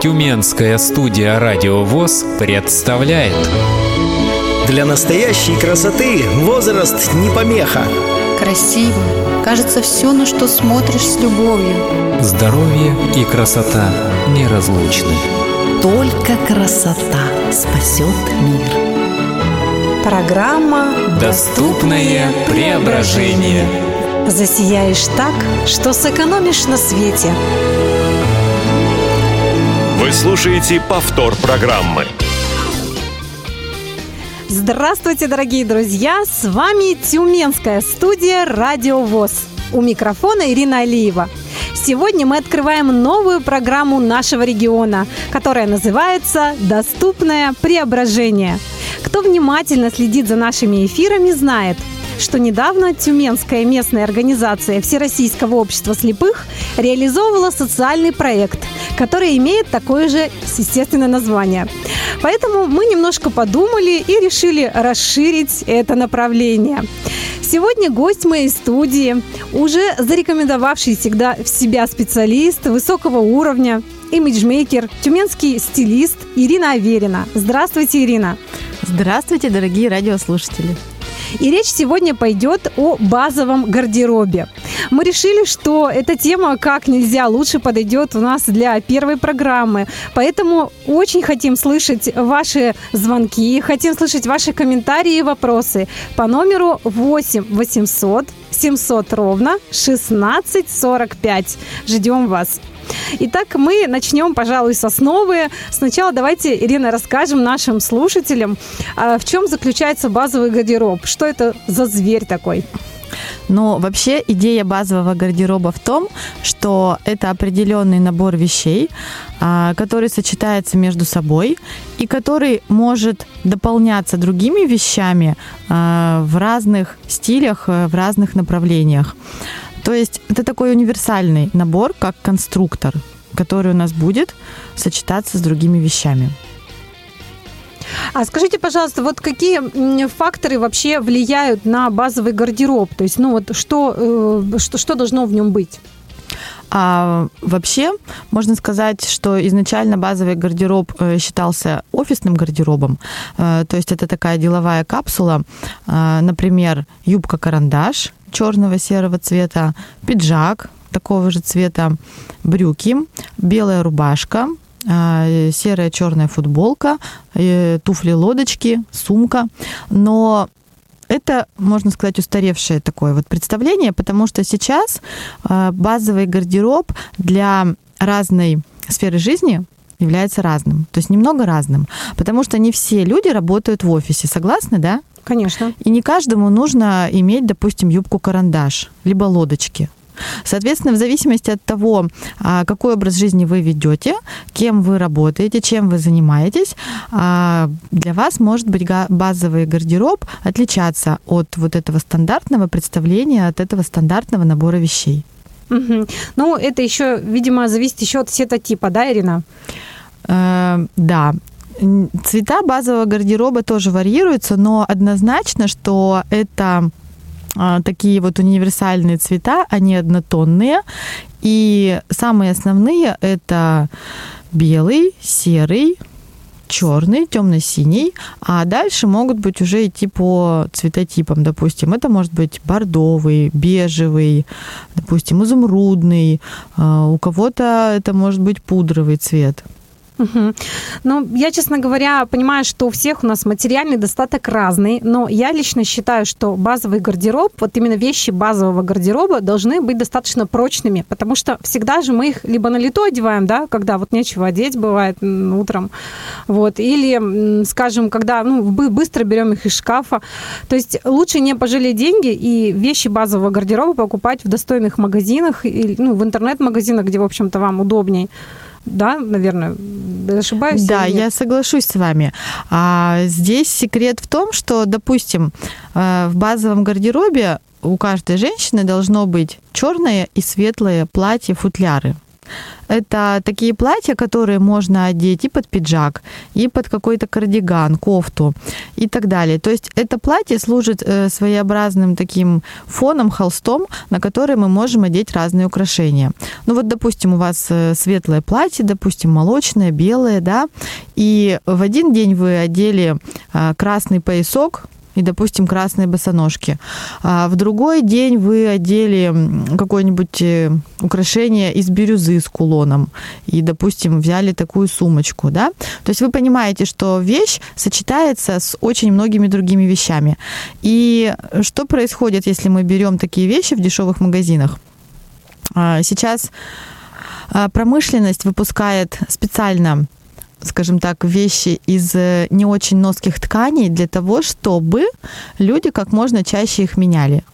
Тюменская студия «Радио ВОЗ» представляет Для настоящей красоты возраст не помеха Красиво. Кажется, все, на что смотришь с любовью. Здоровье и красота неразлучны Только красота спасет мир. Программа Доступное преображение «Засияешь так, что сэкономишь на свете». Вы слушаете повтор программы. Здравствуйте, дорогие друзья! С вами Тюменская студия «Радио ВОЗ». У микрофона Ирина Алиева. Сегодня мы открываем новую программу нашего региона, которая называется «Доступное преображение». Кто внимательно следит за нашими эфирами, знает, что недавно Тюменская местная организация Всероссийского общества слепых реализовывала социальный проект, который имеет такое же, естественно, название. Поэтому мы немножко подумали и решили расширить это направление. Сегодня гость моей студии, уже зарекомендовавший всегда в себя специалист высокого уровня, имиджмейкер, тюменский стилист Ирина Аверина. Здравствуйте, Ирина. Здравствуйте, дорогие радиослушатели. И речь сегодня пойдет о базовом гардеробе. Мы решили, что эта тема как нельзя лучше подойдет у нас для первой программы. Поэтому очень хотим слышать ваши звонки, хотим слышать ваши комментарии и вопросы по номеру 8 800 700 ровно 1645. Ждем вас. Итак, мы начнем, пожалуй, с основы. Сначала давайте, Ирина, расскажем нашим слушателям, а, в чем заключается базовый гардероб. Что это за зверь такой? Но вообще идея базового гардероба в том, что это определенный набор вещей, а, который сочетается между собой и который может дополняться другими вещами а, в разных стилях, э, в разных направлениях. То есть это такой универсальный набор, как конструктор, который у нас будет сочетаться с другими вещами. А скажите, пожалуйста, вот какие факторы вообще влияют на базовый гардероб? То есть, ну вот что, э, что, что должно в нем быть? А вообще, можно сказать, что изначально базовый гардероб э, считался офисным гардеробом. Э, то есть это такая деловая капсула. Например, юбка-карандаш черного серого цвета, пиджак такого же цвета, брюки, белая рубашка, серая черная футболка, э, туфли-лодочки, сумка. Но это, можно сказать, устаревшее такое вот представление, потому что сейчас а, базовый гардероб для разной сферы жизни является разным, то есть немного разным, потому что не все люди работают в офисе, согласны, да? Конечно. И не каждому нужно иметь, допустим, юбку-карандаш, либо лодочки. Соответственно, в зависимости от того, а, какой образ жизни вы ведете, кем вы работаете, чем вы занимаетесь, а, для вас может быть базовый гардероб отличаться от вот этого стандартного представления, от этого стандартного набора вещей. Угу. Ну, это еще, видимо, зависит еще от сетотипа, да, Ирина? Э, да, Цвета базового гардероба тоже варьируются, но однозначно, что это такие вот универсальные цвета, они однотонные. И самые основные это белый, серый, черный, темно-синий, а дальше могут быть уже идти по цветотипам, допустим, это может быть бордовый, бежевый, допустим, изумрудный, а, у кого-то это может быть пудровый цвет. Угу. Ну, я, честно говоря, понимаю, что у всех у нас материальный достаток разный, но я лично считаю, что базовый гардероб, вот именно вещи базового гардероба должны быть достаточно прочными, потому что всегда же мы их либо на лето одеваем, да, когда вот нечего одеть бывает утром, вот, или, скажем, когда ну, быстро берем их из шкафа. То есть лучше не пожалеть деньги и вещи базового гардероба покупать в достойных магазинах, или, ну, в интернет-магазинах, где, в общем-то, вам удобней да, наверное, ошибаюсь? Да, я соглашусь с вами. А здесь секрет в том, что, допустим, э, в базовом гардеробе у каждой женщины должно быть черное и светлое платье, футляры. Это такие платья, которые можно одеть и под пиджак, и под какой-то кардиган, кофту и так далее. То есть это платье служит э, своеобразным таким фоном, холстом, на который мы можем одеть разные украшения. Ну вот, допустим, у вас э, светлое платье, допустим, молочное, белое, да, и в один день вы одели э, красный поясок, и, допустим, красные босоножки. А в другой день вы одели какое-нибудь э, украшение из бирюзы с кулоном и, допустим, взяли такую сумочку, да? То есть вы понимаете, что вещь сочетается с очень многими другими вещами. И что происходит, если мы берем такие вещи в дешевых магазинах? А, сейчас а, промышленность выпускает специально скажем так, вещи из э, не очень носких тканей для того, чтобы люди как можно чаще их меняли.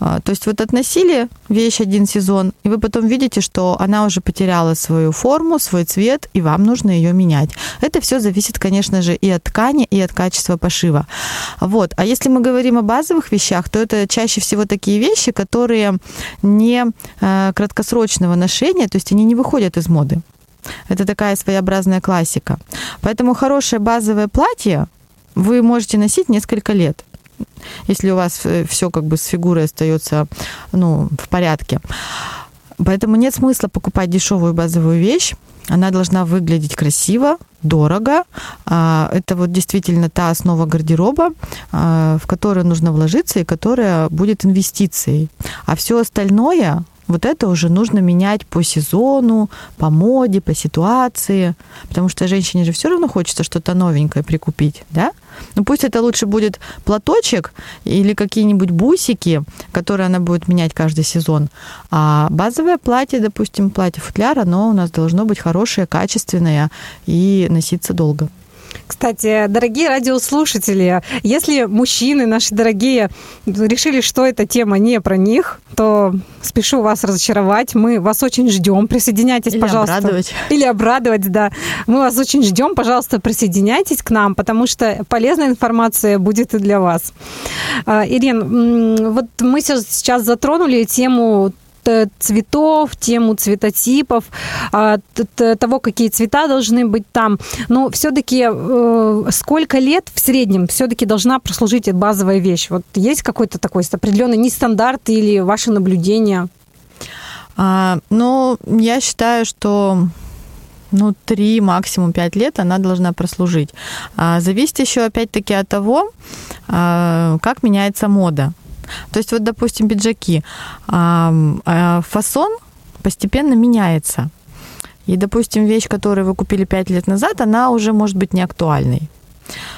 А, то есть вот относили вещь один сезон, и вы потом видите, что она уже потеряла свою форму, свой цвет, и вам нужно ее менять. Это все зависит, конечно же, и от ткани, и от качества пошива. Вот. А если мы говорим о базовых вещах, то это чаще всего такие вещи, которые не э, краткосрочного ношения, то есть они не выходят из моды. Это такая своеобразная классика. Поэтому хорошее базовое платье вы можете носить несколько лет если у вас э, все как бы с фигурой остается ну, в порядке. Поэтому нет смысла покупать дешевую базовую вещь. Она должна выглядеть красиво, дорого. А, это вот действительно та основа гардероба, а, в которую нужно вложиться и которая будет инвестицией. А все остальное вот это уже нужно менять по сезону, по моде, по ситуации, потому что женщине же все равно хочется что-то новенькое прикупить, да? Ну пусть это лучше будет платочек или какие-нибудь бусики, которые она будет менять каждый сезон. А базовое платье, допустим, платье-футляр, оно у нас должно быть хорошее, качественное и носиться долго. Кстати, дорогие радиослушатели, если мужчины наши дорогие решили, что эта тема не про них, то спешу вас разочаровать. Мы вас очень ждем. Присоединяйтесь, Или пожалуйста. обрадовать. Или обрадовать, да. Мы вас очень ждем. Пожалуйста, присоединяйтесь к нам, потому что полезная информация будет и для вас. А, Ирин, вот мы сейчас затронули тему цветов, тему цветотипов, того, какие цвета должны быть там. Но все-таки э, сколько лет в среднем все-таки должна прослужить базовая вещь? Вот есть какой-то такой определенный нестандарт или ваше наблюдение? А, ну, я считаю, что ну, три, максимум пять лет она должна прослужить. А, зависит еще опять-таки от того, а, как меняется мода. То есть вот, допустим, пиджаки. Фасон постепенно меняется. И, допустим, вещь, которую вы купили 5 лет назад, она уже может быть не актуальной.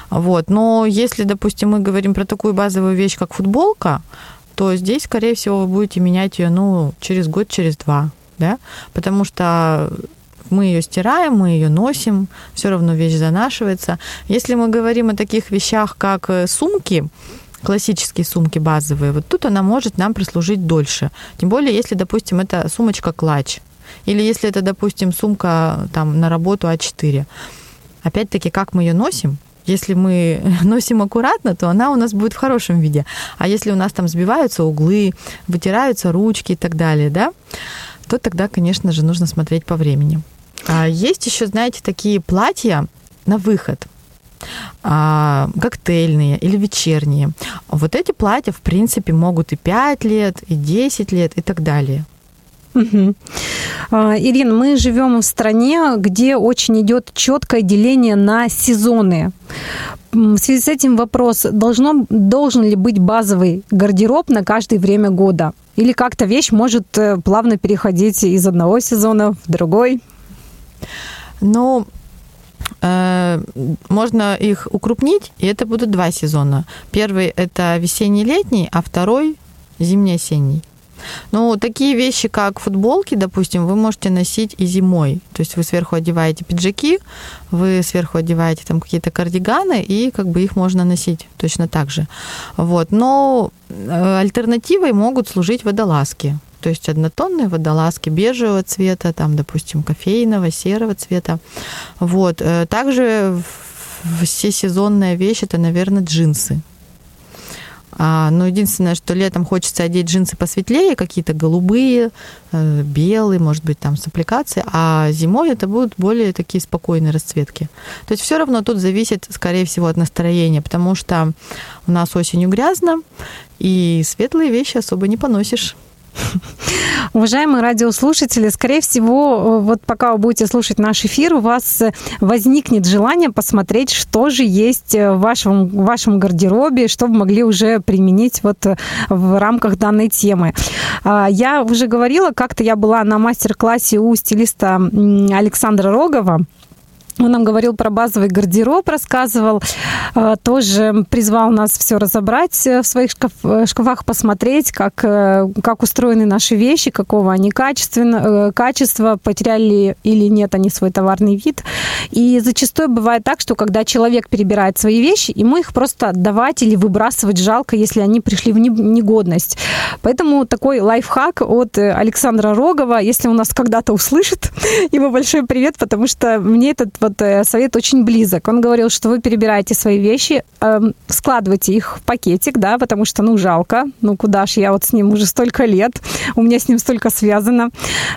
Вот. Но если, допустим, мы говорим про такую базовую вещь, как футболка, то здесь, скорее всего, вы будете менять ее ну, через год, через два. Да? Потому что мы ее стираем, мы ее носим, все равно вещь занашивается. Если мы говорим о таких вещах, как э, сумки, классические сумки базовые, вот тут она может нам прослужить дольше. Тем более, если, допустим, это сумочка клатч, или если это, допустим, сумка там на работу А4. Опять-таки, как мы ее носим, если мы носим аккуратно, то она у нас будет в хорошем виде. А если у нас там сбиваются углы, вытираются ручки и так далее, да, то тогда, конечно же, нужно смотреть по времени. А есть еще, знаете, такие платья на выход – коктейльные или вечерние. Вот эти платья, в принципе, могут и 5 лет, и 10 лет, и так далее. Угу. Ирина, мы живем в стране, где очень идет четкое деление на сезоны. В связи с этим вопрос, должно, должен ли быть базовый гардероб на каждое время года? Или как-то вещь может э, плавно переходить из одного сезона в другой? Ну, можно их укрупнить, и это будут два сезона. Первый – это весенний-летний, а второй – зимний-осенний. Ну, такие вещи, как футболки, допустим, вы можете носить и зимой. То есть вы сверху одеваете пиджаки, вы сверху одеваете там какие-то кардиганы, и как бы их можно носить точно так же. Вот. Но э, альтернативой могут служить водолазки то есть однотонные водолазки бежевого цвета, там, допустим, кофейного, серого цвета. Вот. Э, также всесезонная вещь – это, наверное, джинсы. А, но единственное, что летом хочется одеть джинсы посветлее, какие-то голубые, э, белые, может быть, там с аппликацией, а зимой это будут более такие спокойные расцветки. То есть все равно тут зависит, скорее всего, от настроения, потому что у нас осенью грязно, и светлые вещи особо не поносишь. Уважаемые радиослушатели, скорее всего, вот пока вы будете слушать наш эфир, у вас возникнет желание посмотреть, что же есть в вашем, в вашем гардеробе, что вы могли уже применить вот в рамках данной темы. А, я уже говорила, как-то я была на мастер-классе у стилиста Александра Рогова, он нам говорил про базовый гардероб, рассказывал, э, тоже призвал нас все разобрать э, в своих шкаф, э, шкафах, посмотреть, как, как устроены наши вещи, какого они качественно, качества, потеряли или нет они свой товарный вид. И зачастую бывает так, что когда человек перебирает свои вещи, ему их просто отдавать или выбрасывать жалко, если они пришли в негодность. Поэтому такой лайфхак от Александра Рогова, если он нас когда-то услышит, ему большой привет, потому что мне этот вот э, совет очень близок. Он говорил, что вы перебираете свои вещи, э, складывайте их в пакетик, да, потому что, ну, жалко, ну, куда ж я вот с ним уже столько лет, у меня с ним столько связано.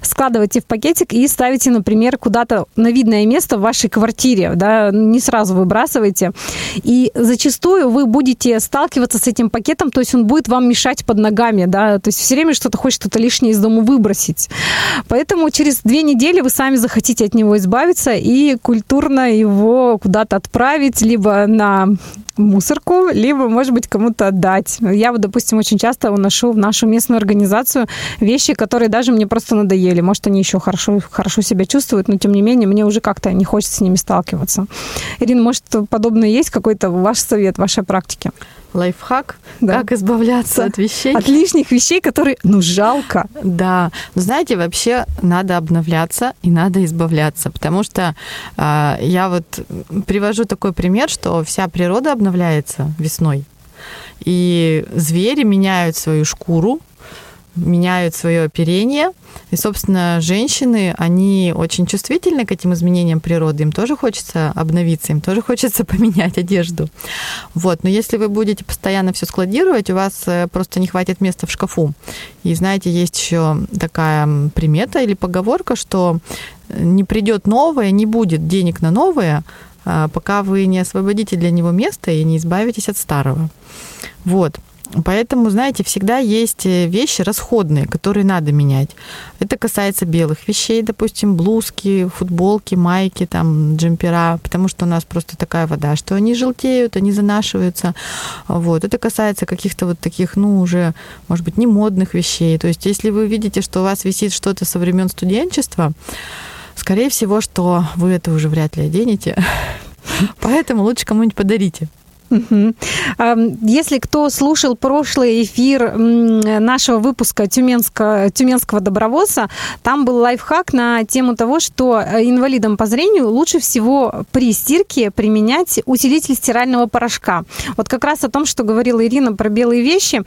Складывайте в пакетик и ставите, например, куда-то на видное место в вашей квартире, да, не сразу выбрасывайте. И зачастую вы будете сталкиваться с этим пакетом, то есть он будет вам мешать под ногами, да, то есть все время что-то хочет что-то лишнее из дома выбросить. Поэтому через две недели вы сами захотите от него избавиться и культурно его куда-то отправить, либо на мусорку, либо, может быть, кому-то отдать. Я вот, допустим, очень часто уношу в нашу местную организацию вещи, которые даже мне просто надоели. Может, они еще хорошо, хорошо себя чувствуют, но, тем не менее, мне уже как-то не хочется с ними сталкиваться. Ирина, может, подобное есть какой-то ваш совет, вашей практики? лайфхак, да. как избавляться от вещей. От лишних вещей, которые, ну, жалко. Да. Но знаете, вообще надо обновляться и надо избавляться, потому что э, я вот привожу такой пример, что вся природа обновляется весной. И звери меняют свою шкуру, меняют свое оперение. И, собственно, женщины, они очень чувствительны к этим изменениям природы. Им тоже хочется обновиться, им тоже хочется поменять одежду. Вот. Но если вы будете постоянно все складировать, у вас э, просто не хватит места в шкафу. И знаете, есть еще такая примета или поговорка, что не придет новое, не будет денег на новое, пока вы не освободите для него место и не избавитесь от старого. Вот. Поэтому, знаете, всегда есть э, вещи расходные, которые надо менять. Это касается белых вещей, допустим, блузки, футболки, майки, там, джемпера, потому что у нас просто такая вода, что они желтеют, они занашиваются. Вот. Это касается каких-то вот таких, ну, уже, может быть, не модных вещей. То есть, если вы видите, что у вас висит что-то со времен студенчества, скорее всего, что вы это уже вряд ли оденете. Поэтому лучше кому-нибудь подарите. Если кто слушал прошлый эфир нашего выпуска Тюменского, Тюменского добровоза, там был лайфхак на тему того, что э, инвалидам по зрению лучше всего при стирке применять усилитель стирального порошка. Вот как раз о том, что говорила Ирина про белые вещи,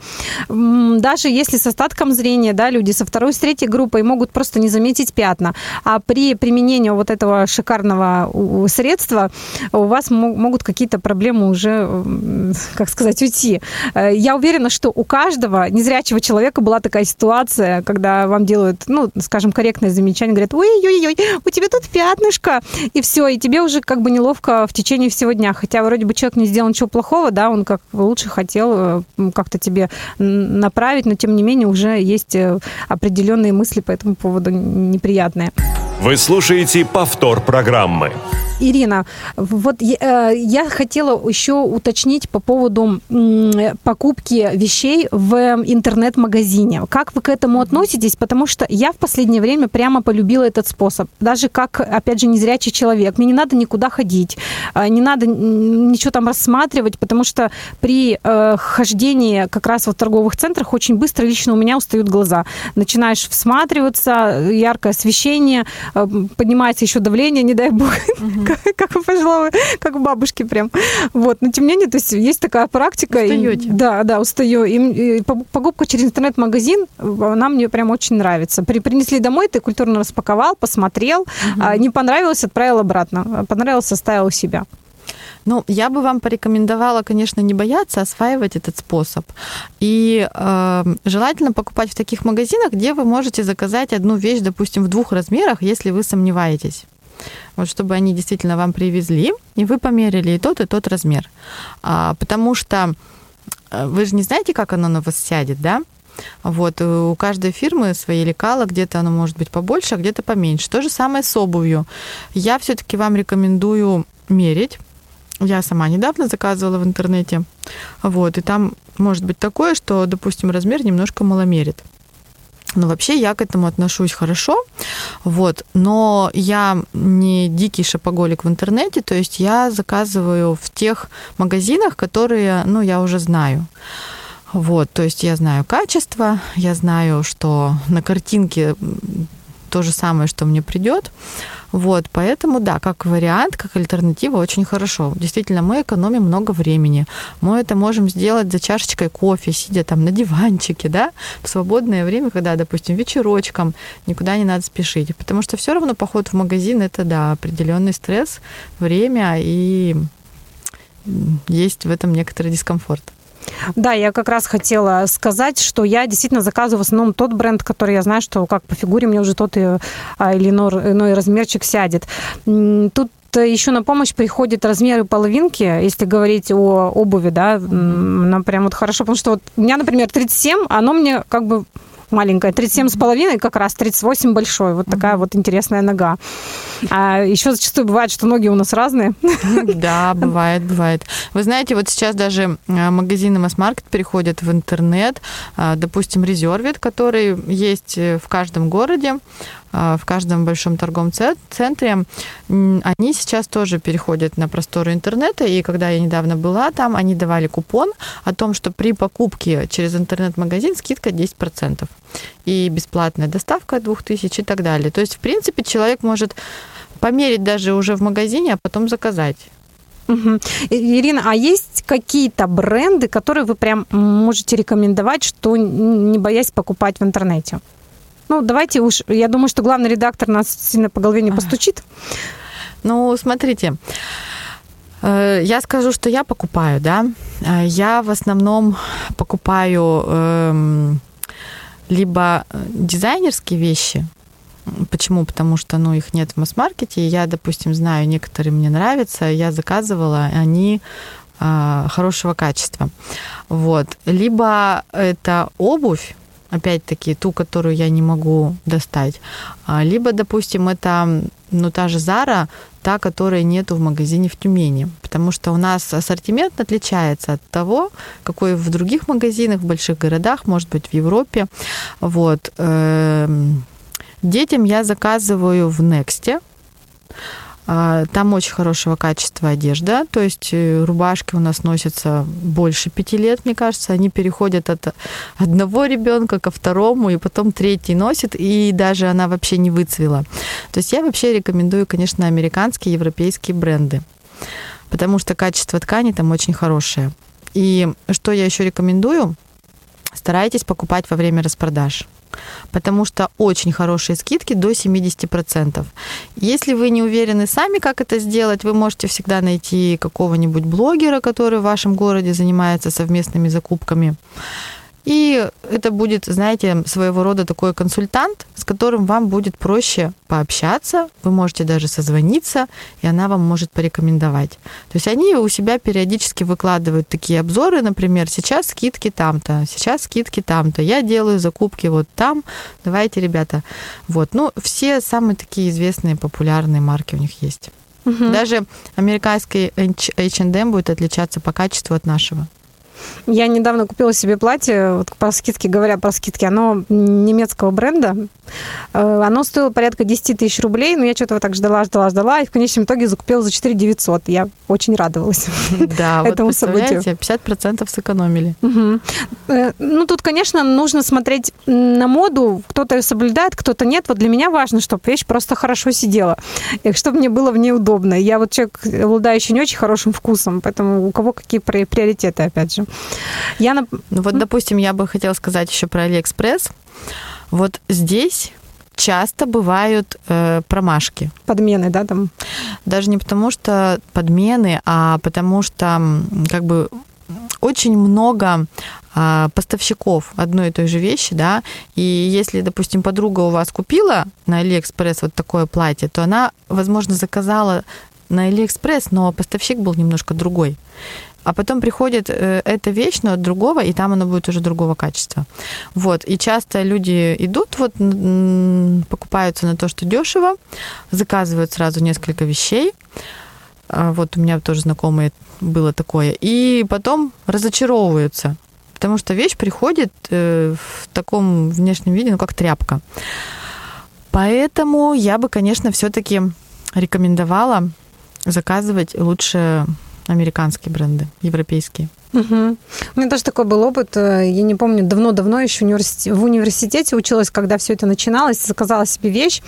даже если с остатком зрения, да, люди со второй, с третьей группой могут просто не заметить пятна, а при применении вот этого шикарного средства у вас могут какие-то проблемы уже как сказать, уйти. Э, я уверена, что у каждого незрячего человека была такая ситуация, когда вам делают, ну, скажем, корректное замечание, говорят, ой-ой-ой, у тебя тут пятнышко, и все, и тебе уже как бы неловко в течение всего дня, хотя вроде бы человек не сделал ничего плохого, да, он как лучше хотел э, как-то тебе направить, но тем не менее уже есть э, определенные мысли по этому поводу неприятные. Вы слушаете повтор программы. Ирина, вот я, э, я хотела еще уточнить по поводу покупки вещей в интернет-магазине. Как вы к этому относитесь? Потому что я в последнее время прямо полюбила этот способ. Даже как, опять же, незрячий человек. Мне не надо никуда ходить, э, не надо ничего там рассматривать, потому что при э, хождении как раз в торговых центрах очень быстро лично у меня устают глаза. Начинаешь всматриваться, яркое освещение, поднимается еще давление, не дай бог, угу. как, как у пожилого, как у бабушки прям. Вот. Но тем не менее, то есть есть такая практика. Устаете. И, да, да, устаю. И, и покупка через интернет-магазин, она мне прям очень нравится. При, принесли домой, ты культурно распаковал, посмотрел, угу. а, не понравилось, отправил обратно. Понравилось, оставил у себя. Ну, я бы вам порекомендовала, конечно, не бояться осваивать этот способ. И э, желательно покупать в таких магазинах, где вы можете заказать одну вещь, допустим, в двух размерах, если вы сомневаетесь. Вот чтобы они действительно вам привезли, и вы померили и тот, и тот размер. А, потому что э, вы же не знаете, как оно на вас сядет, да? Вот, у каждой фирмы свои лекала, где-то оно может быть побольше, а где-то поменьше. То же самое с обувью. Я все-таки вам рекомендую мерить. Я сама недавно заказывала в интернете. Вот, и там может быть такое, что, допустим, размер немножко маломерит. Но вообще я к этому отношусь хорошо, вот, но я не дикий шопоголик в интернете, то есть я заказываю в тех магазинах, которые, ну, я уже знаю. Вот, то есть я знаю качество, я знаю, что на картинке то же самое, что мне придет. Вот, поэтому, да, как вариант, как альтернатива очень хорошо. Действительно, мы экономим много времени. Мы это можем сделать за чашечкой кофе, сидя там на диванчике, да, в свободное время, когда, допустим, вечерочком, никуда не надо спешить. Потому что все равно поход в магазин это, да, определенный стресс, время и есть в этом некоторый дискомфорт. Да, я как раз хотела сказать, что я действительно заказываю в основном тот бренд, который я знаю, что как по фигуре мне уже тот и, а, или иной, иной размерчик сядет. Тут еще на помощь приходят размеры половинки, если говорить о обуви, да, нам прям вот хорошо, потому что вот у меня, например, 37, оно мне как бы маленькая, 37 с половиной, как раз 38 большой. Вот такая вот интересная нога. А еще зачастую бывает, что ноги у нас разные. Да, бывает, бывает. Вы знаете, вот сейчас даже а, магазины масс-маркет переходят в интернет. А, допустим, Резервит, который есть э, в каждом городе. А, в каждом большом торговом центре, они сейчас тоже переходят на просторы интернета. И когда я недавно была там, они давали купон о том, что при покупке через интернет-магазин скидка 10%. И бесплатная доставка 2000 и так далее. То есть, в принципе, человек может померить даже уже в магазине, а потом заказать. Угу. Ирина, а есть какие-то бренды, которые вы прям можете рекомендовать, что не боясь покупать в интернете? Ну, давайте уж, я думаю, что главный редактор нас сильно по голове не постучит. Ну, смотрите, э, я скажу, что я покупаю, да. Э, я в основном покупаю эм, либо дизайнерские вещи. Почему? Потому что, ну, их нет в масс-маркете. Я, допустим, знаю, некоторые мне нравятся. Я заказывала, они э, хорошего качества. Вот. Либо это обувь, опять-таки, ту, которую я не могу достать. А, либо, допустим, это ну, та же Зара, та, которой нету в магазине в Тюмени. Потому что у нас ассортимент отличается от того, какой в других магазинах, в больших городах, может быть, в Европе. Вот. Эм, детям я заказываю в Next. А, там очень хорошего качества одежда, то есть э, рубашки у нас носятся больше пяти лет, мне кажется, они переходят от одного ребенка ко второму, и потом третий носит, и даже она вообще не выцвела. То есть я вообще рекомендую, конечно, американские, европейские бренды, потому что качество ткани там очень хорошее. И что я еще рекомендую? Старайтесь покупать во время распродаж потому что очень хорошие скидки до 70%. Если вы не уверены сами, как это сделать, вы можете всегда найти какого-нибудь блогера, который в вашем городе занимается совместными закупками. И это будет, знаете, своего рода такой консультант, с которым вам будет проще пообщаться, вы можете даже созвониться, и она вам может порекомендовать. То есть они у себя периодически выкладывают такие обзоры, например, сейчас скидки там-то, сейчас скидки там-то, я делаю закупки вот там, давайте, ребята. Вот, ну, все самые такие известные, популярные марки у них есть. Угу. Даже американский H&M будет отличаться по качеству от нашего. Я недавно купила себе платье, вот по скидке, говоря про скидки, оно немецкого бренда. Э, оно стоило порядка 10 тысяч рублей, но я что-то вот так ждала, ждала, ждала, и в конечном итоге закупила за 4 900. Я очень радовалась да, этому вот событию. 50% сэкономили. Угу. Ну, тут, конечно, нужно смотреть на моду. Кто-то ее соблюдает, кто-то нет. Вот для меня важно, чтобы вещь просто хорошо сидела, и чтобы мне было в ней удобно. Я вот человек, обладающий не очень хорошим вкусом, поэтому у кого какие приоритеты, опять же. Я, ну вот, допустим, я бы хотела сказать еще про Алиэкспресс. Вот здесь часто бывают э, промашки. Подмены, да, там? Даже не потому, что подмены, а потому что как бы очень много а, поставщиков одной и той же вещи, да, и если, допустим, подруга у вас купила на Алиэкспресс вот такое платье, то она, возможно, заказала на Алиэкспресс, но поставщик был немножко другой. А потом приходит э, эта вещь, но от другого, и там она будет уже другого качества. Вот. И часто люди идут, вот, покупаются на то, что дешево, заказывают сразу несколько вещей. А Вот у меня тоже знакомые было такое. И потом разочаровываются, потому что вещь приходит э, в таком внешнем виде, ну, как тряпка. Поэтому я бы, конечно, все-таки рекомендовала заказывать лучше американские бренды, европейские. Мгм. У меня тоже такой был опыт. э, Я не помню, давно-давно еще в университете училась, когда все это начиналось, заказала себе вещь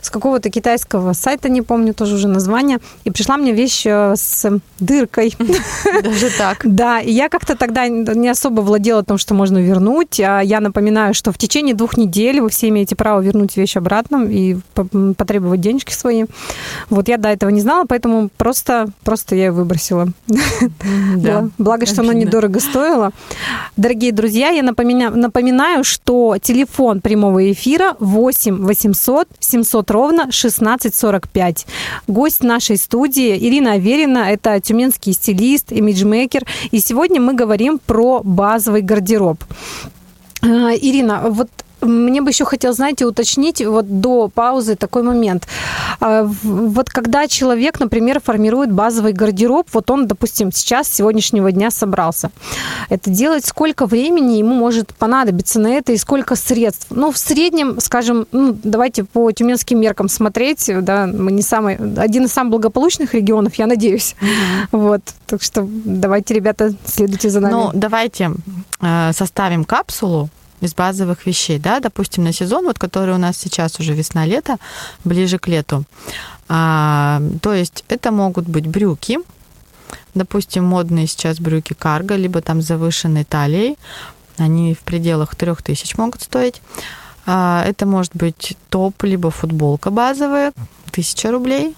с какого-то китайского сайта, не помню тоже уже название, и пришла мне вещь э, с дыркой. Даже так. Да, и я как-то тогда не особо владела тем, что можно вернуть. А я напоминаю, что в течение двух недель вы все имеете право вернуть вещь обратно и потребовать денежки свои. Вот я до этого не знала, поэтому просто, просто я ее выбросила. Да. Бла- Благо, что оно недорого стоило. Дорогие друзья, я напоминаю, напоминаю, что телефон прямого эфира 8 800 700 ровно 1645. Гость нашей студии Ирина Аверина, это тюменский стилист, имиджмейкер. И сегодня мы говорим про базовый гардероб. А, Ирина, вот мне бы еще хотелось, знаете, уточнить вот до паузы такой момент. А, Вот когда человек, например, формирует базовый гардероб, вот он, допустим, сейчас, с сегодняшнего дня собрался. Это делать сколько времени ему может понадобиться на это и сколько средств? Ну, в среднем, скажем, ну, давайте по тюменским меркам смотреть, да, мы не самый, один из самых благополучных регионов, я надеюсь. Вот, так что давайте, ребята, следуйте за нами. Ну, давайте э, составим капсулу из базовых вещей, да, допустим, на сезон, вот который у нас сейчас уже весна-лето, ближе к лету. А, то есть это могут быть брюки, допустим, модные сейчас брюки карго, либо там завышенной талией, они в пределах 3000 могут стоить. А, это может быть топ, либо футболка базовая, 1000 рублей.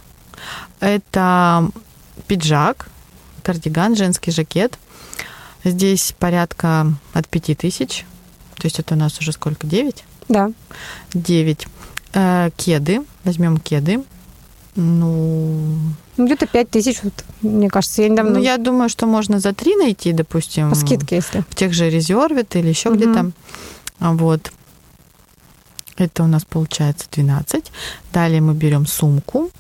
Это пиджак, кардиган, женский жакет. Здесь порядка от 5000. То есть это у нас уже сколько? 9? Да. 9. Э, кеды. Возьмем кеды. Ну, Ну, где-то 5 тысяч, вот, мне кажется. Я недавно ну, я думаю, что можно за 3 найти, допустим. по скидке, если. В тех же резервит или еще Мгм. где-то. Вот. Это у нас получается 12. Далее мы берем сумку.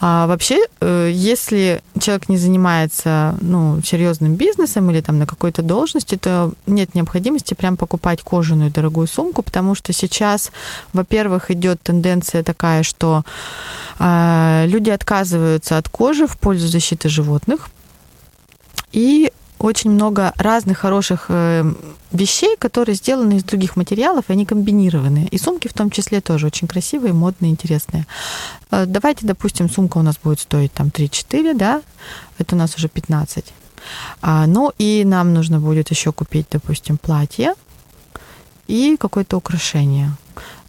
А вообще, э, если человек не занимается ну, серьезным бизнесом или там на какой-то должности, то нет необходимости прям покупать кожаную дорогую сумку, потому что сейчас, во-первых, идет тенденция такая, что а, люди отказываются от кожи в пользу защиты животных. И очень много разных хороших э, вещей, которые сделаны из других материалов, и они комбинированные. И сумки в том числе тоже очень красивые, модные, интересные. Э, Давайте, допустим, сумка у нас будет стоить там 3-4, да, это у нас уже 15. А, ну и нам нужно будет еще купить, допустим, платье и какое-то украшение.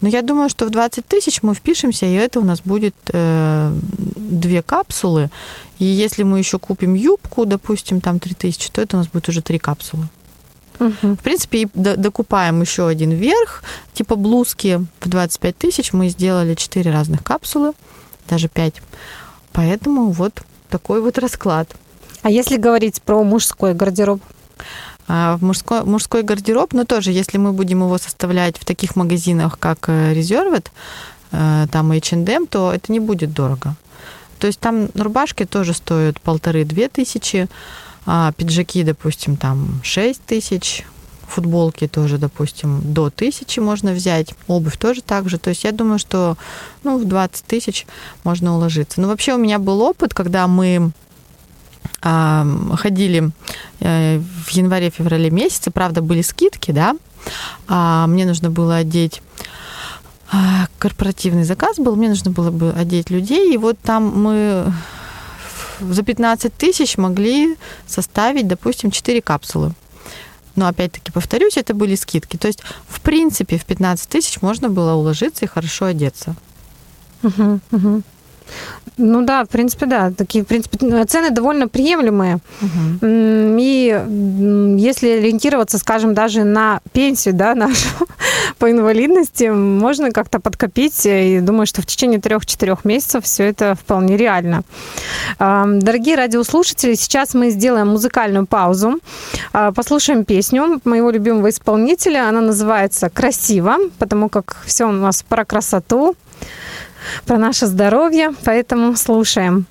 Но я думаю, что в 20 тысяч мы впишемся, и это у нас будет э, две капсулы. И если мы еще купим юбку, допустим, там 3 тысячи, то это у нас будет уже три капсулы. Мгм. В принципе, и до- докупаем еще один верх, типа блузки в 25 тысяч. Мы сделали 4 разных капсулы, даже 5. Поэтому вот такой вот расклад. А если говорить про мужской гардероб? А в мужской, мужской гардероб, но тоже, если мы будем его составлять в таких магазинах, как э, Reserved, э, там H&M, то это не будет дорого. То есть там рубашки тоже стоят полторы-две тысячи, а пиджаки, допустим, там шесть тысяч, футболки тоже, допустим, до тысячи можно взять, обувь тоже так же. То есть я думаю, что ну, в 20 тысяч можно уложиться. Но вообще у меня был опыт, когда мы ходили э, в январе-феврале месяце, правда, были скидки, да, а мне нужно было одеть а, корпоративный заказ был, мне нужно было бы одеть людей, и вот там мы за 15 тысяч могли составить, допустим, 4 капсулы. Но опять-таки повторюсь, это были скидки. То есть, в принципе, в 15 тысяч можно было уложиться и хорошо одеться. Мгм, мгм. Ну да, в принципе, да. Такие, в принципе, цены довольно приемлемые. М, И если ориентироваться, скажем, даже на пенсию, да, нашу по инвалидности, можно как-то подкопить. И думаю, что в течение трех-четырех месяцев все это вполне реально. Дорогие радиослушатели, сейчас мы сделаем музыкальную паузу. А, Послушаем песню моего любимого исполнителя. Она называется «Красиво», потому как все у нас про красоту, про наше здоровье, поэтому слушаем.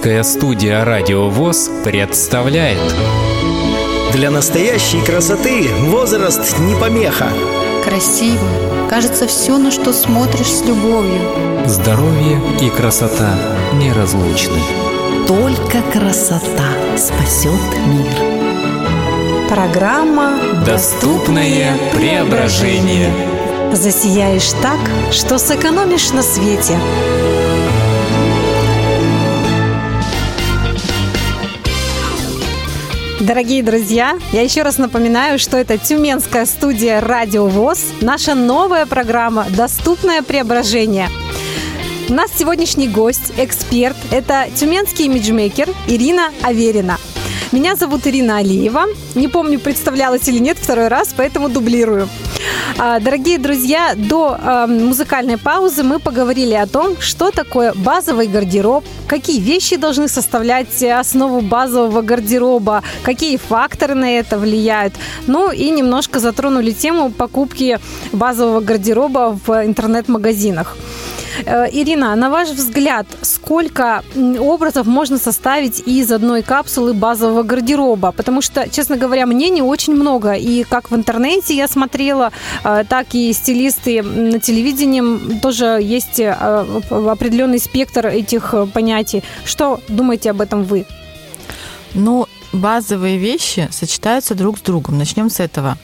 Тюменская студия «Радио ВОЗ» представляет Для настоящей красоты возраст не помеха. Красиво. Кажется, все, на что смотришь с любовью. «Здоровье и красота неразлучны». Только красота спасет мир. Программа Доступное преображение. «Засияешь так, что сэкономишь на свете». Дорогие друзья, я еще раз напоминаю, что это Тюменская студия «Радио ВОЗ», наша новая программа «Доступное преображение». У нас сегодняшний гость, эксперт, это тюменский имиджмейкер Ирина Аверина. Меня зовут Ирина Алиева. Не помню, представлялась или нет второй раз, поэтому дублирую. А, Дорогие друзья, до э, музыкальной паузы мы поговорили о том, что такое базовый гардероб, какие вещи должны составлять основу базового гардероба, какие факторы на это влияют. Ну и немножко затронули тему покупки базового гардероба в интернет-магазинах. Э, Ирина, на ваш взгляд, сколько образов можно составить из одной капсулы базового гардероба? Потому что, честно говоря, мнений очень много. И как в интернете я смотрела, э, так и стилисты на телевидении тоже есть э, определенный спектр этих понятий. Что думаете об этом вы? Ну, базовые вещи сочетаются друг с другом. Начнем с этого.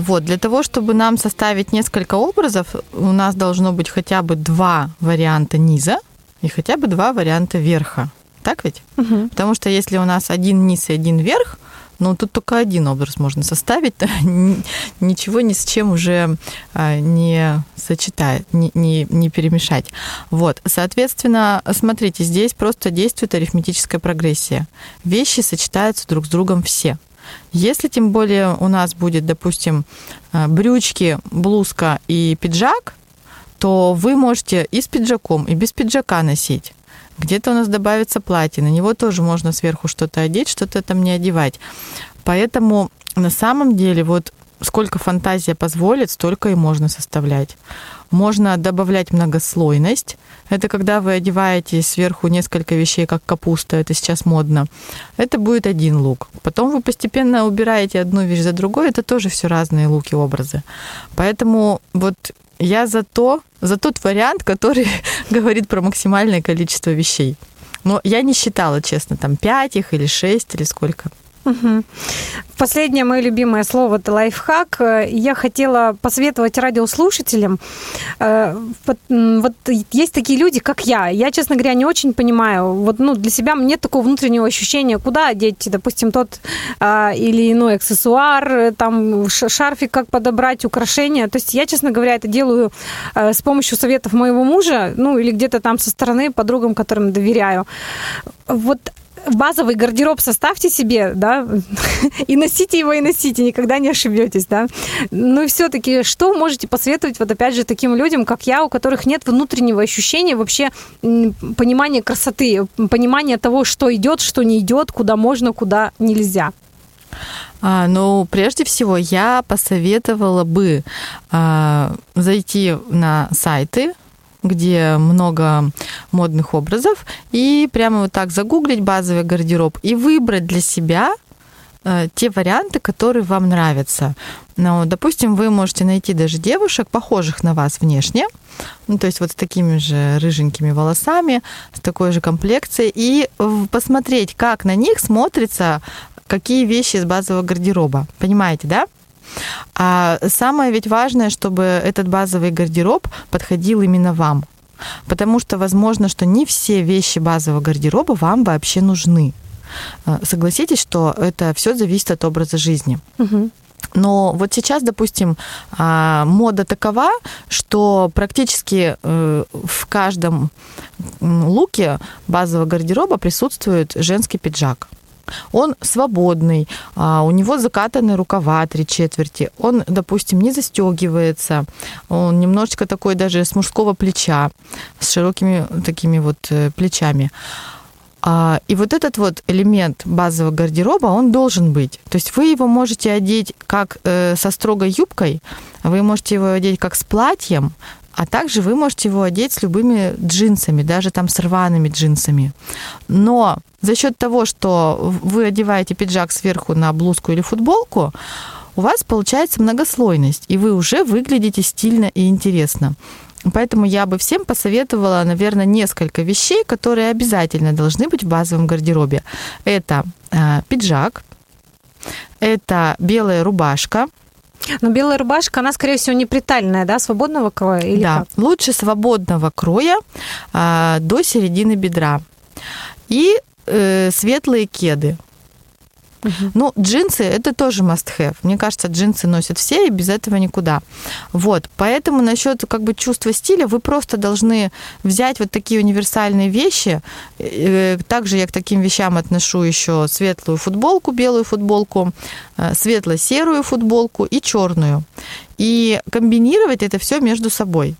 Вот, для того, чтобы нам составить несколько образов, у нас должно быть хотя бы два варианта низа и хотя бы два варианта верха. Так ведь? Потому что если у нас один низ и один верх, ну, тут только один образ можно составить, ничего ни с чем уже а, не сочетать, не, не, не перемешать. Вот, соответственно, смотрите, здесь просто действует арифметическая прогрессия. Вещи сочетаются друг с другом все. Если тем более у нас будет, допустим, а, брючки, блузка и пиджак, то вы можете и с пиджаком, и без пиджака носить. Где-то у нас добавится платье, на него тоже можно сверху что-то одеть, что-то там не одевать. Поэтому на самом деле вот сколько фантазия позволит, столько и можно составлять. Можно добавлять многослойность. Это когда вы одеваете сверху несколько вещей, как капуста, это сейчас модно. Это будет один лук. Потом вы постепенно убираете одну вещь за другой, это тоже все разные луки, образы. Поэтому вот я за то, за тот вариант, который говорит про максимальное количество вещей. Но я не считала, честно, там 5 их или 6 или сколько. Последнее мое любимое слово – это лайфхак. Я хотела посоветовать радиослушателям. э, Вот, вот есть такие люди, как я. Я, честно говоря, не очень понимаю. Вот, ну, для себя нет такого внутреннего ощущения, куда одеть, допустим, тот а, или иной аксессуар, э, там шарфик, как подобрать, украшения. То есть я, честно говоря, это делаю э, с помощью советов моего мужа, ну, или где-то там со стороны подругам, которым доверяю. Вот базовый гардероб составьте себе, да, и носите его, и носите, никогда не ошибетесь, да. Ну и все-таки, что можете посоветовать вот опять же таким людям, как я, у которых нет внутреннего ощущения вообще понимания красоты, понимания того, что идет, что не идет, куда можно, куда нельзя. А, ну, прежде всего, я посоветовала бы а, зайти на сайты, где много модных образов, и прямо вот так загуглить базовый гардероб и выбрать для себя э, те варианты, которые вам нравятся. Ну, допустим, вы можете найти даже девушек, похожих на вас внешне, ну, то есть вот с такими же рыженькими волосами, с такой же комплекцией, и посмотреть, как на них смотрится какие вещи из базового гардероба. Понимаете, да? А самое ведь важное, чтобы этот базовый гардероб подходил именно вам. Потому что возможно, что не все вещи базового гардероба вам вообще нужны. Э, Согласитесь, что это все зависит от образа жизни. Но вот сейчас, допустим, а, мода такова, что практически э, в каждом луке базового гардероба присутствует женский пиджак. Он свободный, а, у него закатаны рукава три четверти, он, допустим, не застегивается, он немножечко такой даже с мужского плеча, с широкими такими вот э, плечами. А, И вот этот вот элемент базового гардероба, он должен быть. То есть вы его можете одеть как э, со строгой юбкой, вы можете его одеть как с платьем, А также вы можете его одеть с любыми джинсами, даже там с рваными джинсами. Но за счет того, что вы одеваете пиджак сверху на блузку или футболку, у вас получается многослойность, и вы уже выглядите стильно и интересно. Поэтому я бы всем посоветовала, наверное, несколько вещей, которые обязательно должны быть в базовом гардеробе. Это э, пиджак, это белая рубашка, Но белая рубашка, она, скорее всего, не притальная, да, свободного кроя или да, как? лучше свободного кроя а, до середины бедра. И э, светлые кеды. Ну, джинсы это тоже must have. Мне кажется, джинсы носят все, и без этого никуда. Вот, поэтому насчет как бы чувства стиля вы просто должны взять вот такие универсальные вещи. Э, Также я к таким вещам отношу еще светлую футболку, белую футболку, э, светло-серую футболку и черную. И комбинировать это все между собой.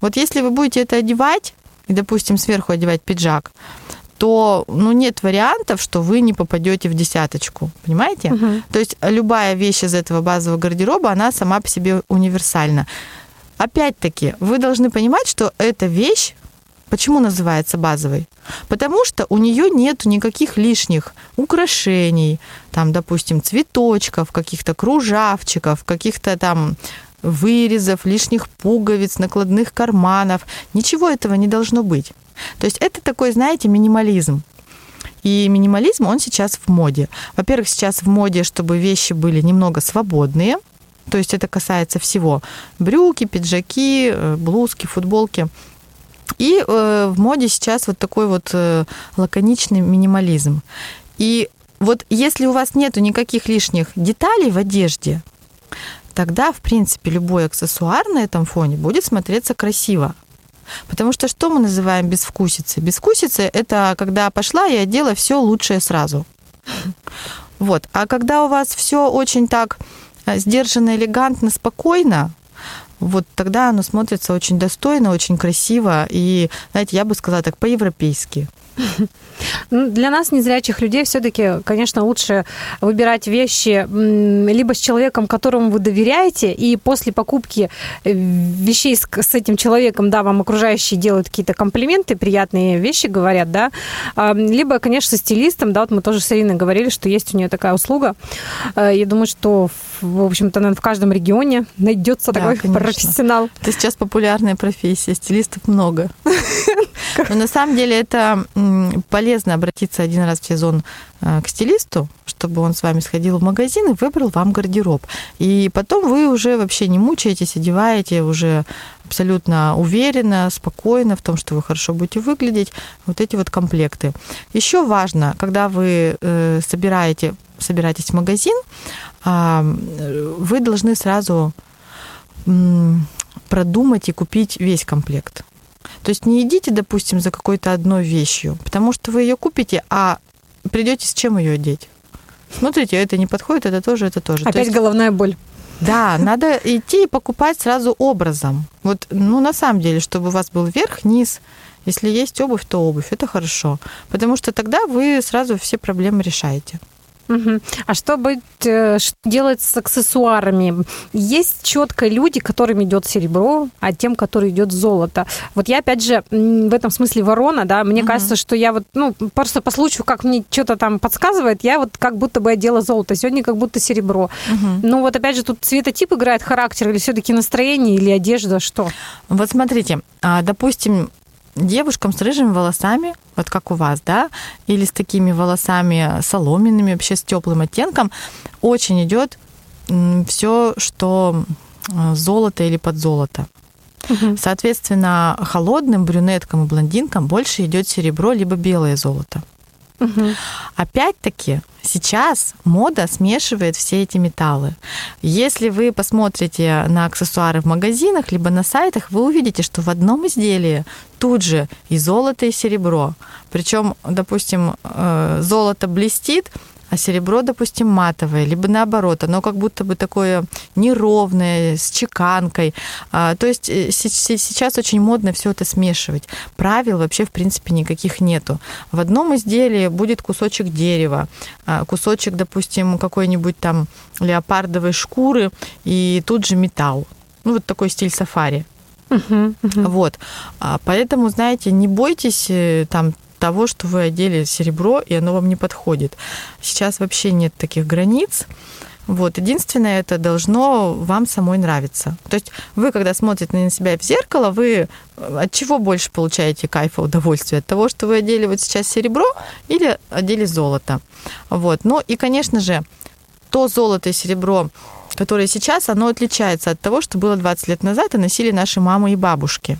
Вот если вы будете это одевать, и, допустим, сверху одевать пиджак, то ну, нет вариантов, что вы не попадете в десяточку. Понимаете? То есть любая вещь из этого базового гардероба, она сама по себе универсальна. Опять-таки, вы должны понимать, что эта вещь Почему называется базовой? Потому что у нее нет никаких лишних украшений, там, допустим, цветочков, каких-то кружавчиков, каких-то там вырезов, лишних пуговиц, накладных карманов. Ничего этого не должно быть. То есть это такой, знаете, минимализм. И минимализм, он сейчас в моде. Во-первых, сейчас в моде, чтобы вещи были немного свободные. То есть это касается всего. Брюки, пиджаки, э, блузки, футболки. И э, в моде сейчас вот такой вот э, лаконичный минимализм. И вот если у вас нету никаких лишних деталей в одежде, тогда, в принципе, любой аксессуар на этом фоне будет смотреться красиво. Потому что что мы называем безвкусицей? Безвкусица – это когда пошла и одела все лучшее сразу. Вот. А когда у вас все очень так э, сдержанно, элегантно, спокойно, вот тогда оно смотрится очень достойно, очень красиво и, знаете, я бы сказала так, по-европейски. Ну, Для нас, незрячих людей, все-таки, конечно, лучше выбирать вещи либо с человеком, которому вы доверяете, и после покупки э, вещей с, с этим человеком, да, вам окружающие делают какие-то комплименты, приятные вещи говорят, да, либо, конечно, стилистом, да, вот мы тоже с Ириной говорили, что есть у нее такая услуга. Э, Я думаю, что, в общем-то, наверное, в каждом регионе найдется Да, такой конечно. профессионал. Это сейчас популярная профессия, стилистов много. Но на самом деле это полезно обратиться один раз в сезон э, к стилисту, чтобы он с вами сходил в магазин и выбрал вам гардероб. И потом вы уже вообще не мучаетесь, одеваете уже абсолютно уверенно, спокойно в том, что вы хорошо будете выглядеть. Вот эти вот комплекты. Еще важно, когда вы э, собираете, собираетесь в магазин, а, вы должны сразу продумать и купить весь комплект. То есть не идите, допустим, за какой-то одной вещью, потому что вы ее купите, а придете с чем ее одеть. Смотрите, это не подходит, это тоже, это тоже. То Опять есть, головная боль. да, надо идти и покупать сразу образом. Вот, ну, на самом деле, чтобы у вас был верх, низ. Если есть обувь, то обувь. Это хорошо. Потому что тогда вы сразу все проблемы решаете. А что быть, э, что делать с аксессуарами? Есть четко люди, которым идет серебро, а тем, который идет золото. Вот я, опять же, в этом смысле ворона, да, мне кажется, что я вот, ну, просто по случаю, как мне что-то там подсказывает, я вот как будто бы одела золото, сегодня как будто серебро. Ну, вот опять же, тут цветотип играет характер, или все-таки настроение, или одежда, что? Вот смотрите, а, допустим, девушкам с рыжими волосами, вот как у вас, да, или с такими волосами соломенными, вообще с теплым оттенком, очень идет все, что э, золото или под золото. Соответственно, холодным брюнеткам и блондинкам больше идет серебро либо белое золото. Опять-таки, сейчас мода смешивает все эти металлы. Если вы посмотрите на аксессуары в магазинах, либо на сайтах, вы увидите, что в одном изделии тут же и золото, и серебро. Причем, допустим, э, золото блестит, а серебро, допустим, матовое, либо наоборот, оно как будто бы такое неровное, с чеканкой. А, То есть э, се- се- сейчас очень модно все это смешивать. Правил вообще, в принципе, никаких нету. В одном изделии будет кусочек дерева, а, кусочек, допустим, какой-нибудь там леопардовой шкуры, и тут же металл. Ну, вот такой стиль сафари. Мгм, мгм. Вот. А Поэтому, знаете, не бойтесь э, там того, что вы одели серебро, и оно вам не подходит. Сейчас вообще нет таких границ. Вот. Единственное, это должно вам самой нравиться. То есть вы, когда смотрите на себя в зеркало, вы э, от чего больше получаете кайфа, удовольствия? От того, что вы одели вот сейчас серебро или одели золото? Вот. Ну и, конечно же, то золото и серебро, которое сейчас, оно отличается от того, что было 20 лет назад и носили наши мамы и бабушки.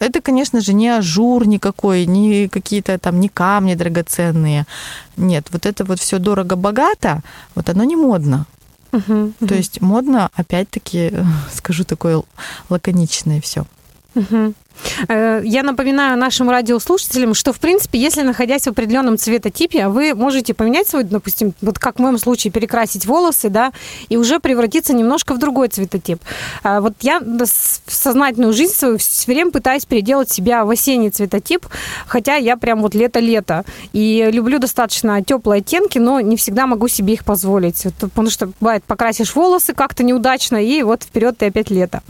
Это, конечно же, не ажур никакой, не какие-то там, не камни драгоценные. Нет, вот это вот все дорого-богато, вот оно не модно. Мгм, То есть модно, опять-таки, скажу такое лаконичное все. Э, Я напоминаю нашим радиослушателям, что, в принципе, если находясь в определенном цветотипе, вы можете поменять свой, допустим, вот как в моем случае, перекрасить волосы, да, и уже превратиться немножко в другой цветотип. А Вот я в сознательную жизнь свою все время пытаюсь переделать себя в осенний цветотип, хотя я прям вот лето-лето. И люблю достаточно теплые оттенки, но не всегда могу себе их позволить. Вот Потому что бывает, покрасишь волосы как-то неудачно, и вот вперед ты опять лето.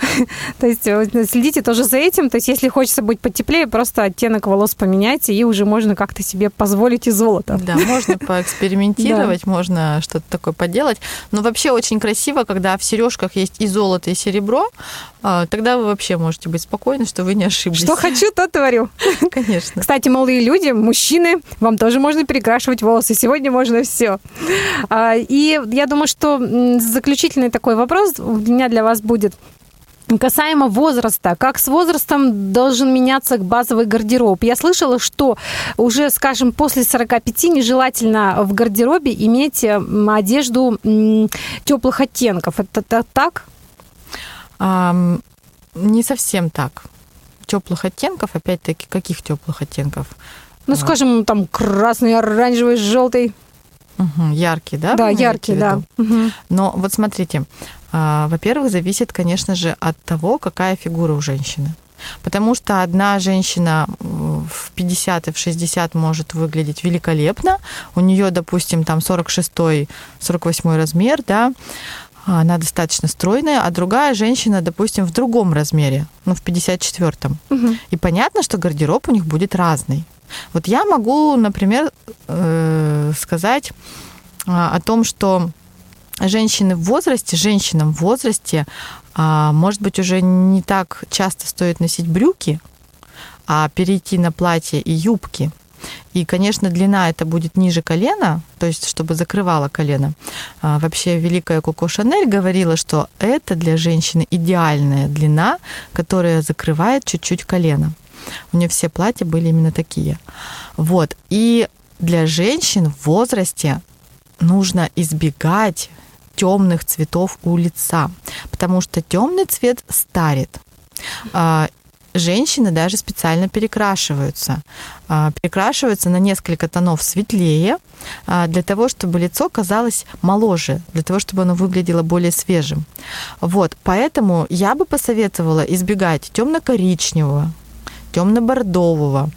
То есть э, следите тоже за этим. То есть если хочется быть потеплее, просто оттенок волос поменяйте, и уже можно как-то себе позволить и золото. Да, можно поэкспериментировать, можно что-то такое поделать. Но вообще очень красиво, когда в сережках есть и золото, и серебро. А, Тогда вы вообще можете быть спокойны, что вы не ошиблись. Что хочу, то творю. Конечно. Кстати, молодые люди, мужчины, вам тоже можно перекрашивать волосы. Сегодня можно все. И я думаю, что заключительный такой вопрос у меня для вас будет. Касаемо возраста, как с возрастом должен меняться базовый гардероб? Я слышала, что уже, скажем, после 45 нежелательно в гардеробе иметь м, одежду теплых оттенков. Это, это так? Ам, Не совсем так. Теплых оттенков, опять-таки, каких теплых оттенков? Ну, А. скажем, там красный, оранжевый, желтый. Мгм, Яркий, да? Да, яркий, да. Мгм. Но вот смотрите, во-первых, зависит, конечно же, от того, какая фигура у женщины. Потому что одна женщина в 50 и в 60 может выглядеть великолепно. У нее, допустим, там 46-48 размер, да, а она достаточно стройная, а другая женщина, допустим, в другом размере, ну, в 54-м. Мгм. И понятно, что гардероб у них будет разный. Вот я могу, например, э, сказать а, о том, что женщины в возрасте, женщинам в возрасте, а, может быть, уже не так часто стоит носить брюки, а перейти на платье и юбки. И, конечно, длина это будет ниже колена, то есть чтобы закрывало колено. А, Вообще великая Коко Шанель говорила, что это для женщины идеальная длина, которая закрывает чуть-чуть колено. У нее все платья были именно такие. Вот. И для женщин в возрасте нужно избегать темных цветов у лица, потому что темный цвет старит. А, Женщины даже специально перекрашиваются. А, Перекрашиваются на несколько тонов светлее, а, для того, чтобы лицо казалось моложе, для того, чтобы оно выглядело более свежим. Вот, поэтому я бы посоветовала избегать темно-коричневого, темно-бордового,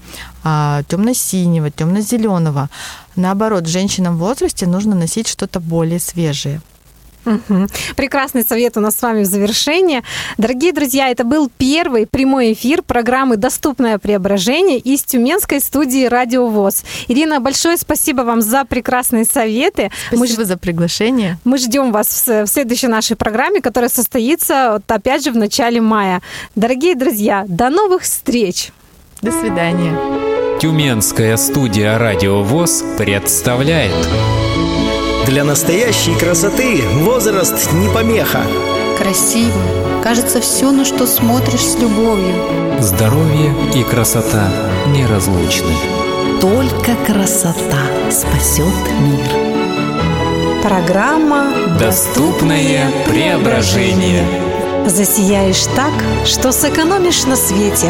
темно-синего, темно-зеленого. Наоборот, женщинам в возрасте нужно носить что-то более свежее. Прекрасный совет у нас с вами в завершение. Дорогие друзья, это был первый прямой эфир программы «Доступное преображение» из Тюменской студии «Радио ВОЗ». Ирина, большое спасибо вам за прекрасные советы. Мы Спасибо ж- за приглашение. Мы ждем вас в следующей нашей программе, которая состоится, вот, опять же, в начале мая. Дорогие друзья, до новых встреч! До свидания. Тюменская студия «Радио ВОЗ» представляет Для настоящей красоты возраст не помеха. Красиво. Кажется, все, на что смотришь с любовью. «Здоровье и красота неразлучны». Только красота спасет мир. Программа Доступное преображение. «Засияешь так, что сэкономишь на свете».